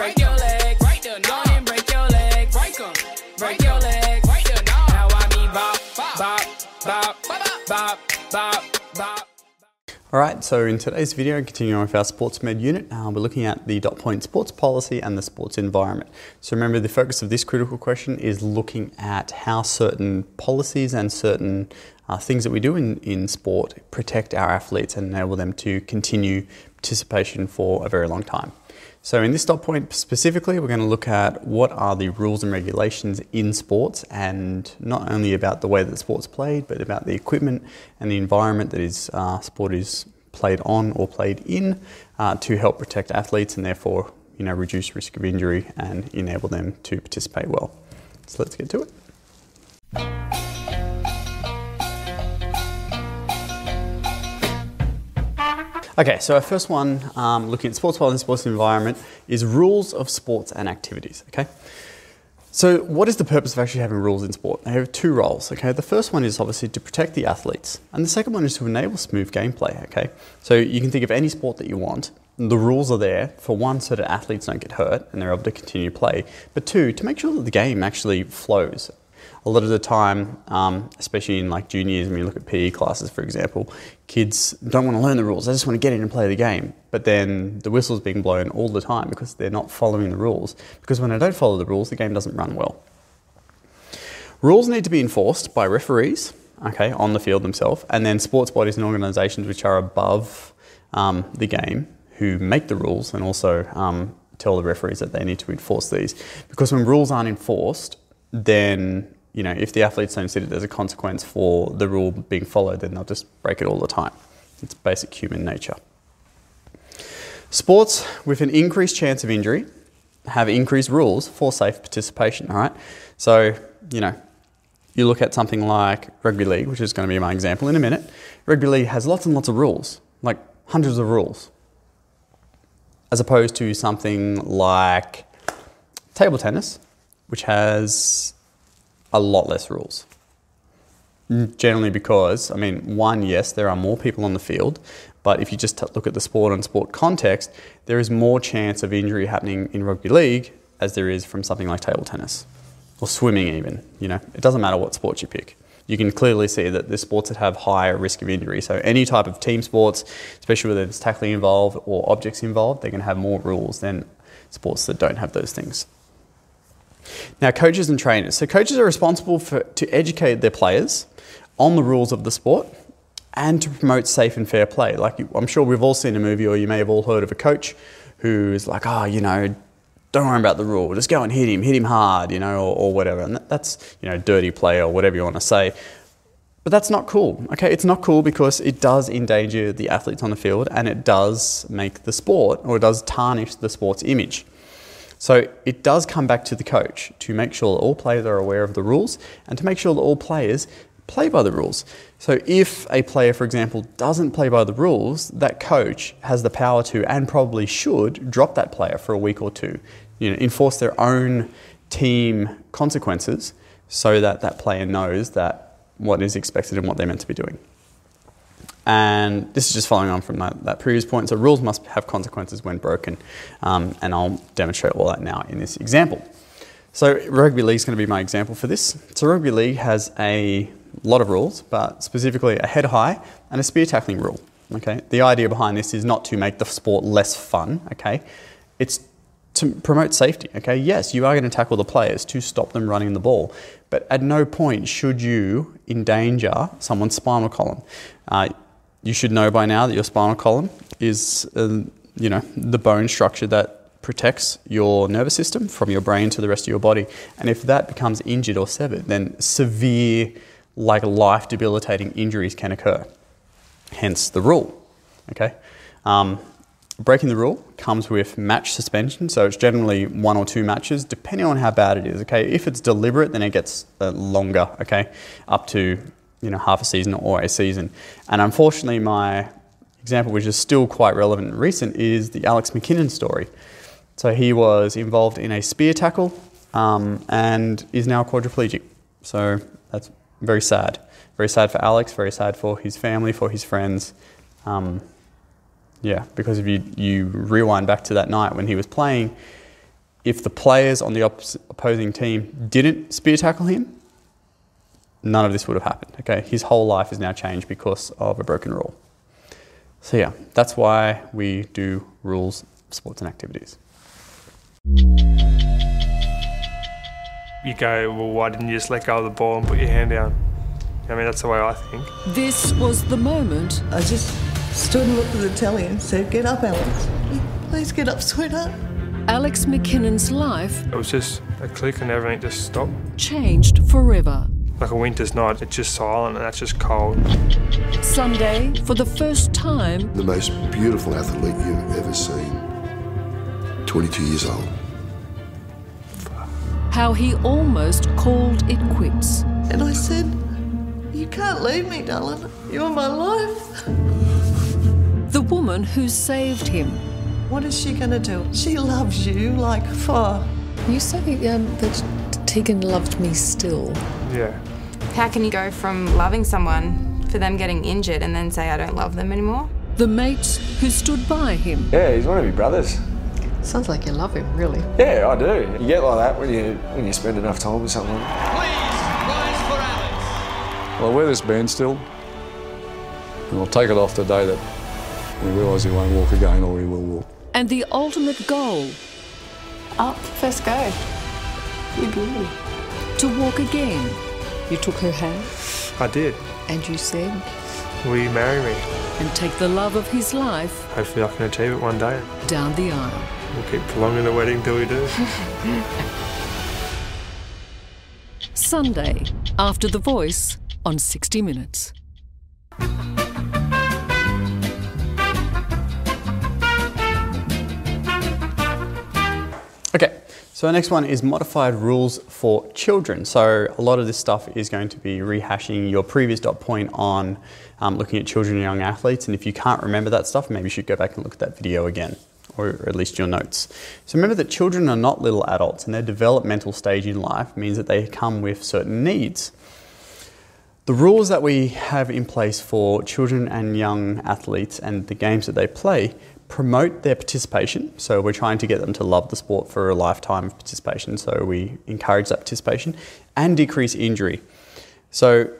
break your leg. Break the Go and break your leg. Break 'em. Break your leg. Break the Now I mean bop, bop, bop, bop, bop, bop. Alright, so in today's video, continuing with our sports med unit, uh, we're looking at the dot point sports policy and the sports environment. So remember, the focus of this critical question is looking at how certain policies and certain uh, things that we do in, in sport protect our athletes and enable them to continue participation for a very long time. So in this dot point specifically, we're going to look at what are the rules and regulations in sports and not only about the way that sport's played, but about the equipment and the environment that is uh, sport is played on or played in uh, to help protect athletes and therefore you know reduce risk of injury and enable them to participate well. So let's get to it. Okay, so our first one, um, looking at sports policy and the sports environment, is rules of sports and activities. Okay, so what is the purpose of actually having rules in sport? They have two roles. Okay, the first one is obviously to protect the athletes, and the second one is to enable smooth gameplay. Okay, so you can think of any sport that you want. The rules are there for one, so that athletes don't get hurt and they're able to continue play, but two, to make sure that the game actually flows a lot of the time, um, especially in like juniors, when you look at PE classes, for example, kids don't want to learn the rules. They just want to get in and play the game. But then the whistle's being blown all the time because they're not following the rules. Because when they don't follow the rules, the game doesn't run well. Rules need to be enforced by referees, okay, on the field themselves, and then sports bodies and organisations which are above um, the game who make the rules and also um, tell the referees that they need to enforce these. Because when rules aren't enforced, then you know, if the athletes don't see that there's a consequence for the rule being followed, then they'll just break it all the time. It's basic human nature. Sports with an increased chance of injury have increased rules for safe participation, all right? So, you know, you look at something like rugby league, which is going to be my example in a minute. Rugby league has lots and lots of rules, like hundreds of rules, as opposed to something like table tennis, which has a lot less rules. Generally, because, I mean, one, yes, there are more people on the field, but if you just look at the sport and sport context, there is more chance of injury happening in rugby league as there is from something like table tennis or swimming, even. You know, it doesn't matter what sport you pick. You can clearly see that the sports that have higher risk of injury. So, any type of team sports, especially where there's tackling involved or objects involved, they're going to have more rules than sports that don't have those things. Now, coaches and trainers. So, coaches are responsible for, to educate their players on the rules of the sport and to promote safe and fair play. Like, I'm sure we've all seen a movie, or you may have all heard of a coach who's like, oh, you know, don't worry about the rule, just go and hit him, hit him hard, you know, or, or whatever. And that's, you know, dirty play or whatever you want to say. But that's not cool, okay? It's not cool because it does endanger the athletes on the field and it does make the sport, or it does tarnish the sport's image. So it does come back to the coach to make sure all players are aware of the rules and to make sure that all players play by the rules. So if a player, for example, doesn't play by the rules, that coach has the power to and probably should drop that player for a week or two. You know, enforce their own team consequences so that that player knows that what is expected and what they're meant to be doing. And this is just following on from that, that previous point. So rules must have consequences when broken, um, and I'll demonstrate all that now in this example. So rugby league is going to be my example for this. So rugby league has a lot of rules, but specifically a head high and a spear tackling rule. Okay, the idea behind this is not to make the sport less fun. Okay, it's to promote safety. Okay, yes, you are going to tackle the players to stop them running the ball, but at no point should you endanger someone's spinal column. Uh, you should know by now that your spinal column is, uh, you know, the bone structure that protects your nervous system from your brain to the rest of your body. And if that becomes injured or severed, then severe, like life debilitating injuries can occur. Hence the rule. Okay. Um, breaking the rule comes with match suspension, so it's generally one or two matches, depending on how bad it is. Okay, if it's deliberate, then it gets uh, longer. Okay, up to you know, half a season or a season. And unfortunately, my example, which is still quite relevant and recent, is the Alex McKinnon story. So he was involved in a spear tackle um, and is now quadriplegic. So that's very sad. Very sad for Alex, very sad for his family, for his friends. Um, yeah, because if you, you rewind back to that night when he was playing, if the players on the oppos- opposing team didn't spear tackle him, none of this would have happened. Okay, his whole life is now changed because of a broken rule. So yeah, that's why we do rules, sports and activities. You go, well, why didn't you just let go of the ball and put your hand down? I mean, that's the way I think. This was the moment I just stood and looked at the telly and said, Get up, Alex. Please get up, sweetheart. Alex McKinnon's life It was just a click and everything just stopped. changed forever. Like a winter's night, it's just silent and that's just cold. Sunday, for the first time, the most beautiful athlete you've ever seen. 22 years old. how he almost called it quits. And I said, You can't leave me, darling. You're my life. The woman who saved him. What is she going to do? She loves you like fire. You say um, that Teigan loved me still. Yeah. How can you go from loving someone for them getting injured and then say I don't love them anymore? The mates who stood by him. Yeah, he's one of your brothers. Sounds like you love him, really. Yeah, I do. You get like that when you when you spend enough time with someone. Please rise for Alex. Well, wear this band still, and I'll take it off the day that we realise he won't walk again or he will walk. And the ultimate goal Up, first go. You beauty. To walk again. You took her hand I did. and you said, Will you marry me? and take the love of his life Hopefully I can achieve it one day. down the aisle. We'll keep prolonging the wedding till we do. Sunday, after The Voice on 60 Minutes. Okay, so our next one is modified rules for children. So a lot of this stuff is going to be rehashing your previous dot point on um, looking at children and young athletes. And if you can't remember that stuff, maybe you should go back and look at that video again, or at least your notes. So remember that children are not little adults, and their developmental stage in life means that they come with certain needs. The rules that we have in place for children and young athletes and the games that they play promote their participation. So we're trying to get them to love the sport for a lifetime of participation. So we encourage that participation and decrease injury. So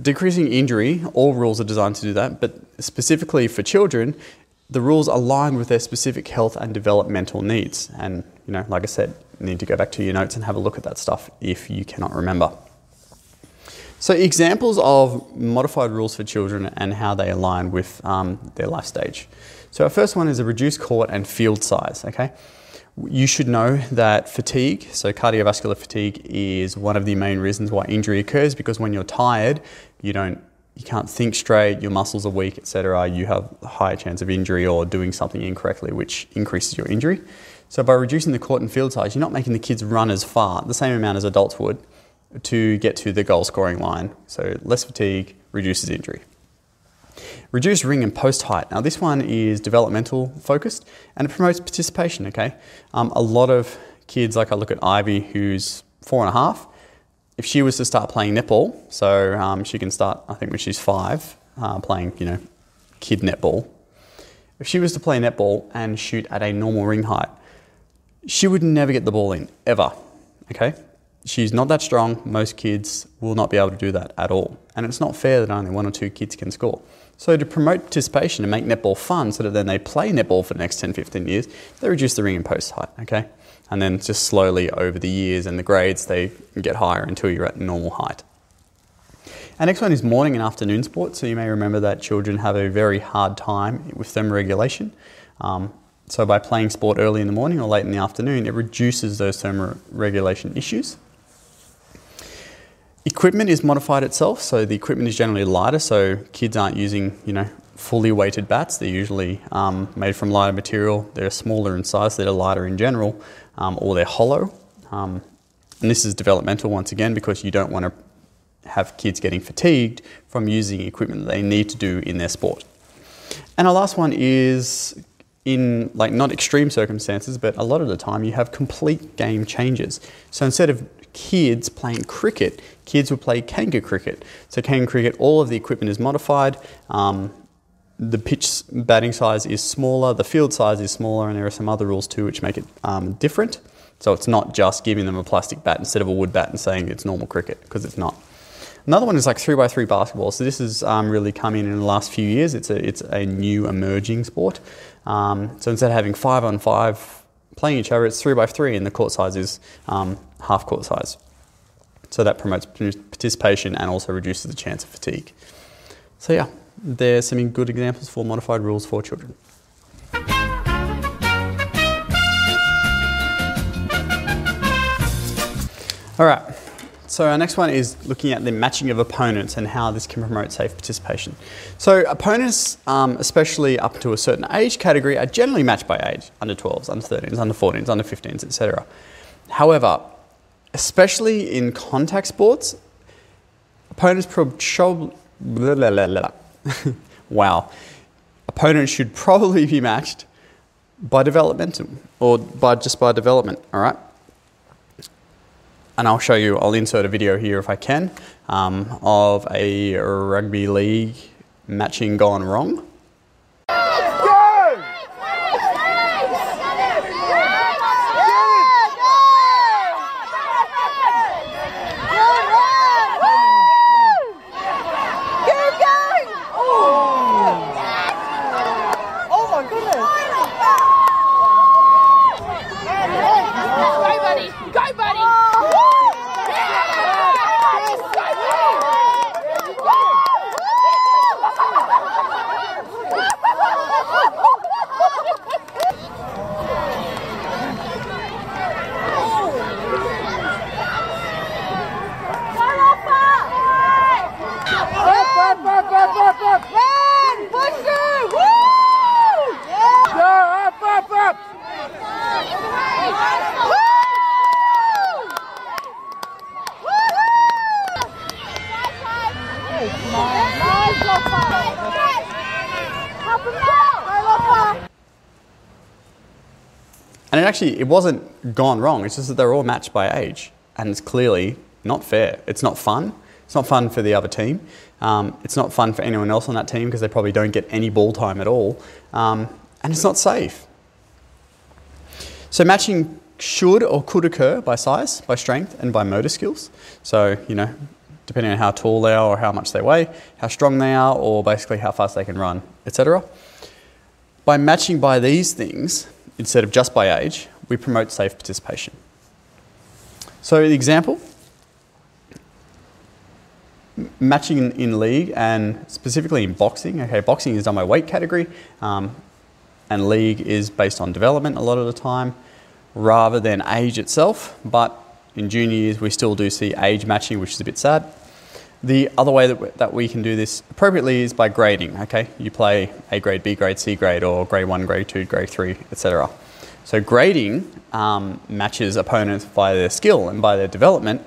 decreasing injury, all rules are designed to do that, but specifically for children, the rules align with their specific health and developmental needs. And you know, like I said, need to go back to your notes and have a look at that stuff if you cannot remember. So, examples of modified rules for children and how they align with um, their life stage. So, our first one is a reduced court and field size. Okay, you should know that fatigue, so cardiovascular fatigue, is one of the main reasons why injury occurs because when you're tired, you don't, you can't think straight, your muscles are weak, etc. You have a higher chance of injury or doing something incorrectly, which increases your injury. So, by reducing the court and field size, you're not making the kids run as far, the same amount as adults would to get to the goal scoring line. So less fatigue reduces injury. Reduce ring and post height. Now this one is developmental focused and it promotes participation. Okay, um, a lot of kids like I look at Ivy, who's four and a half. If she was to start playing netball, so um, she can start I think when she's five, uh, playing you know kid netball. If she was to play netball and shoot at a normal ring height, she would never get the ball in ever. Okay, she's not that strong. Most kids will not be able to do that at all. And it's not fair that only one or two kids can score. So, to promote participation and make netball fun so that then they play netball for the next 10, 15 years, they reduce the ring and post height, okay? And then just slowly over the years and the grades, they get higher until you're at normal height. Our next one is morning and afternoon sports. So, you may remember that children have a very hard time with thermoregulation. Um, so, by playing sport early in the morning or late in the afternoon, it reduces those thermoregulation issues. Equipment is modified itself, so the equipment is generally lighter, so kids aren't using, you know, fully weighted bats. They're usually um, made from lighter material. They're smaller in size, they're lighter in general, um, or they're hollow. Um, and this is developmental once again because you don't want to have kids getting fatigued from using equipment that they need to do in their sport. And our last one is in like not extreme circumstances, but a lot of the time you have complete game changes. So instead of kids playing cricket, kids will play kangaroo cricket. So kangaroo cricket, all of the equipment is modified. Um, the pitch batting size is smaller, the field size is smaller, and there are some other rules too which make it um, different. So it's not just giving them a plastic bat instead of a wood bat and saying it's normal cricket, because it's not. Another one is like three by three basketball. So this has um, really come in in the last few years. It's a it's a new emerging sport. Um, so instead of having five on five playing each other, it's three by three, and the court size is um, half court size. So that promotes participation and also reduces the chance of fatigue. So yeah, there's some good examples for modified rules for children. All right. So our next one is looking at the matching of opponents and how this can promote safe participation. So opponents, um, especially up to a certain age category, are generally matched by age: under 12s, under 13s, under 14s, under 15s, etc. However, especially in contact sports, opponents probably wow, opponents should probably be matched by developmental or by just by development. All right and I'll show you, I'll insert a video here if I can, um, of a rugby league matching gone wrong. And it actually, it wasn't gone wrong. It's just that they're all matched by age. And it's clearly not fair. It's not fun. It's not fun for the other team. Um, it's not fun for anyone else on that team because they probably don't get any ball time at all. Um, and it's not safe. So matching should or could occur by size, by strength, and by motor skills. So, you know, depending on how tall they are or how much they weigh, how strong they are, or basically how fast they can run, etc. By matching by these things, instead of just by age, we promote safe participation. So the example, matching in, league and specifically in boxing. Okay, boxing is done by weight category, um, and league is based on development a lot of the time, rather than age itself. But in junior years, we still do see age matching, which is a bit sad. The other way that we, that we can do this appropriately is by grading. Okay, you play A grade, B grade, C grade, or grade one, grade two, grade three, etc. So grading um, matches opponents by their skill and by their development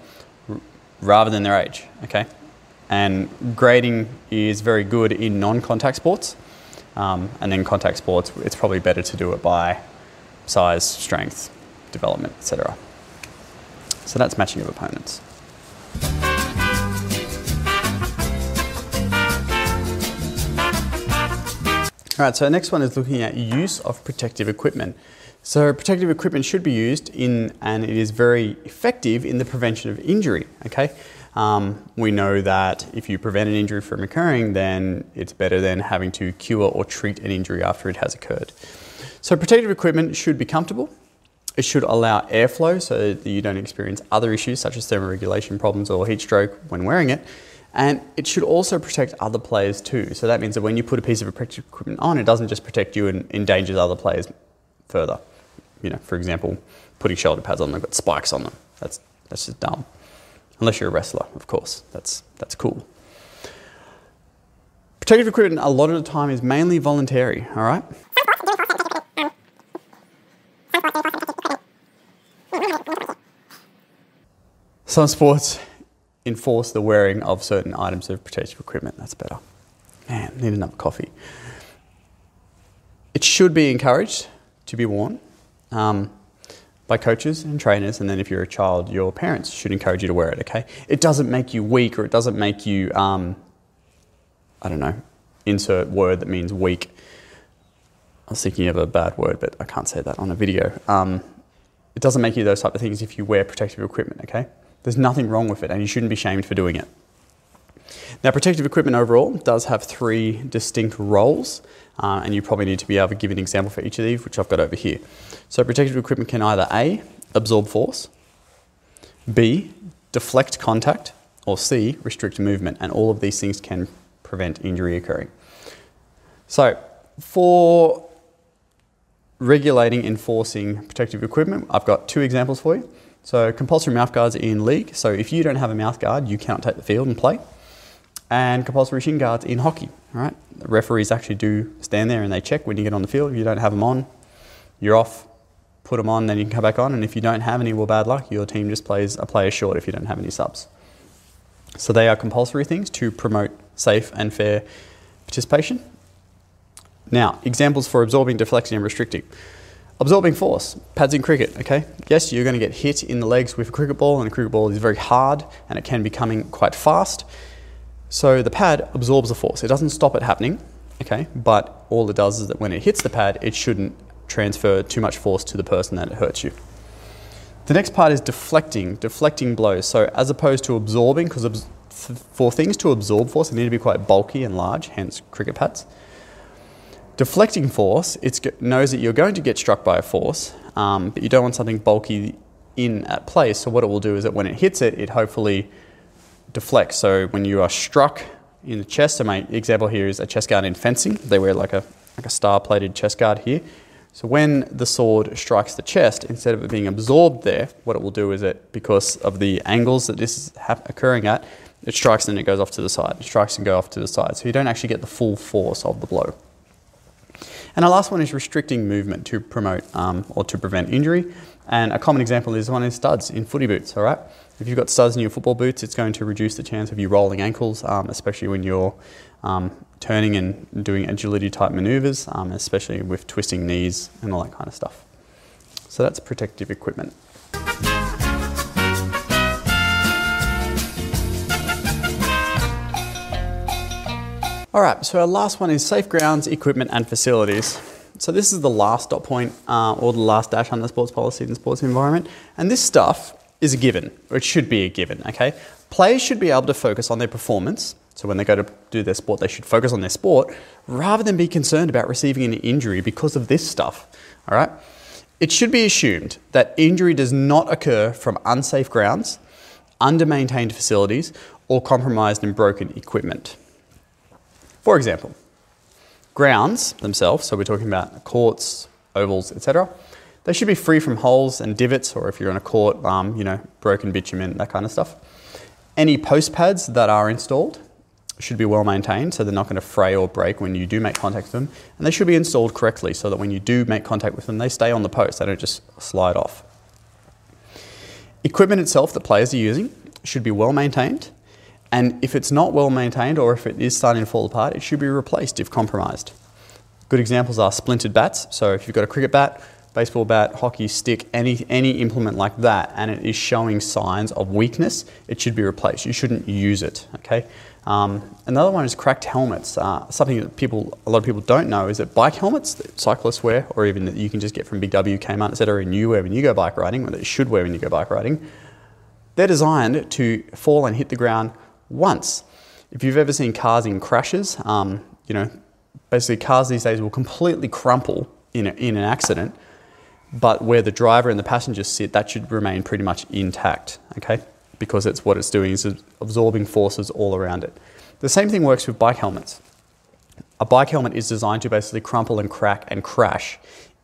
rather than their age. Okay, and grading is very good in non-contact sports, um, and then contact sports, it's probably better to do it by size, strength, development, etc. So that's matching of opponents. All right, so next one is looking at use of protective equipment. So protective equipment should be used in, and it is very effective in the prevention of injury, okay? Um, we know that if you prevent an injury from occurring, then it's better than having to cure or treat an injury after it has occurred. So protective equipment should be comfortable. It should allow airflow so that you don't experience other issues such as thermoregulation problems or heat stroke when wearing it. And it should also protect other players too. So that means that when you put a piece of protective equipment on, it doesn't just protect you and endangers other players further. You know, for example, putting shoulder pads on, they've got spikes on them. That's, that's just dumb. Unless you're a wrestler, of course. That's, that's cool. Protective equipment a lot of the time is mainly voluntary, all right? Some sports enforce the wearing of certain items of protective equipment. That's better. Man, need another coffee. It should be encouraged to be worn um, by coaches and trainers, and then if you're a child, your parents should encourage you to wear it, okay? It doesn't make you weak or it doesn't make you, um, I don't know, insert word that means weak. I was thinking of a bad word, but I can't say that on a video. Um, it doesn't make you those type of things if you wear protective equipment, okay? There's nothing wrong with it and you shouldn't be shamed for doing it. Now, protective equipment overall does have three distinct roles, uh, and you probably need to be able to give an example for each of these, which I've got over here. So, protective equipment can either A, absorb force, B, deflect contact, or C, restrict movement, and all of these things can prevent injury occurring. So, for regulating, enforcing protective equipment, I've got two examples for you. So, compulsory mouth guards in league. So, if you don't have a mouth guard, you cannot take the field and play. And compulsory shin guards in hockey. Right, the referees actually do stand there and they check when you get on the field. If you don't have them on, you're off. Put them on, then you can come back on. And if you don't have any, well, bad luck. Your team just plays a player short if you don't have any subs. So they are compulsory things to promote safe and fair participation. Now, examples for absorbing, deflecting, and restricting. Absorbing force, pads in cricket, okay? Yes, you're going to get hit in the legs with a cricket ball, and a cricket ball is very hard and it can be coming quite fast. So the pad absorbs the force. It doesn't stop it happening, okay? But all it does is that when it hits the pad, it shouldn't transfer too much force to the person that it hurts you. The next part is deflecting, deflecting blows. So as opposed to absorbing, because for things to absorb force, they need to be quite bulky and large, hence cricket pads. Deflecting force, it knows that you're going to get struck by a force, um, but you don't want something bulky in at place. So what it will do is that when it hits it, it hopefully deflects. So when you are struck in the chest, so my example here is a chest guard in fencing. They wear like a like a star-plated chest guard here. So when the sword strikes the chest, instead of it being absorbed there, what it will do is it, because of the angles that this is occurring at, it strikes and it goes off to the side. It strikes and go off to the side. So you don't actually get the full force of the blow. And our last one is restricting movement to promote um, or to prevent injury. And a common example is one is studs in footy boots, all right? If you've got studs in your football boots, it's going to reduce the chance of you rolling ankles, um, especially when you're um, turning and doing agility type maneuvers, um, especially with twisting knees and all that kind of stuff. So that's protective equipment. All right, so our last one is safe grounds, equipment, and facilities. So this is the last dot point uh, or the last dash on the sports policy and sports environment. And this stuff is a given, or it should be a given, okay? Players should be able to focus on their performance. So when they go to do their sport, they should focus on their sport rather than be concerned about receiving an injury because of this stuff, all right? It should be assumed that injury does not occur from unsafe grounds, under maintained facilities, or compromised and broken equipment. For example, grounds themselves, so we're talking about courts, ovals, etc., they should be free from holes and divots, or if you're on a court, um, you know, broken bitumen, that kind of stuff. Any post pads that are installed should be well maintained, so they're not going to fray or break when you do make contact with them, and they should be installed correctly so that when you do make contact with them, they stay on the post, they don't just slide off. Equipment itself that players are using should be well maintained and if it's not well maintained or if it is starting to fall apart, it should be replaced if compromised. Good examples are splintered bats. So if you've got a cricket bat, baseball bat, hockey stick, any, any implement like that, and it is showing signs of weakness, it should be replaced. You shouldn't use it, okay? Um, another one is cracked helmets. Uh, something that people, a lot of people don't know is that bike helmets that cyclists wear, or even that you can just get from Big W, Kmart, etc., and you wear when you go bike riding, or that you should wear when you go bike riding, they're designed to fall and hit the ground once. If you've ever seen cars in crashes, um, you know, basically cars these days will completely crumple in, a, in an accident, but where the driver and the passengers sit, that should remain pretty much intact, okay? Because it's what it's doing is absorbing forces all around it. The same thing works with bike helmets. A bike helmet is designed to basically crumple and crack and crash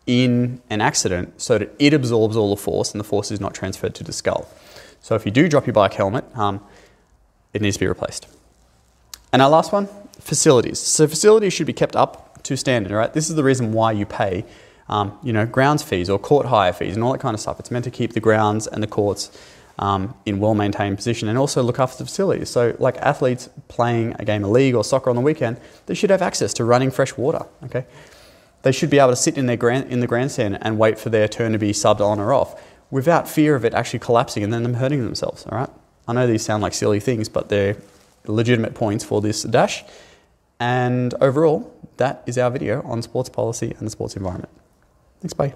in an accident so that it absorbs all the force and the force is not transferred to the skull. So if you do drop your bike helmet, um, it needs to be replaced. And our last one, facilities. So facilities should be kept up to standard, right? This is the reason why you pay, um, you know, grounds fees or court hire fees and all that kind of stuff. It's meant to keep the grounds and the courts um, in well-maintained position and also look after the facilities. So like athletes playing a game of league or soccer on the weekend, they should have access to running fresh water, okay? They should be able to sit in, their grand, in the grandstand and wait for their turn to be subbed on or off without fear of it actually collapsing and then them hurting themselves, all right? I know these sound like silly things, but they're legitimate points for this dash. And overall, that is our video on sports policy and the sports environment. Thanks, bye.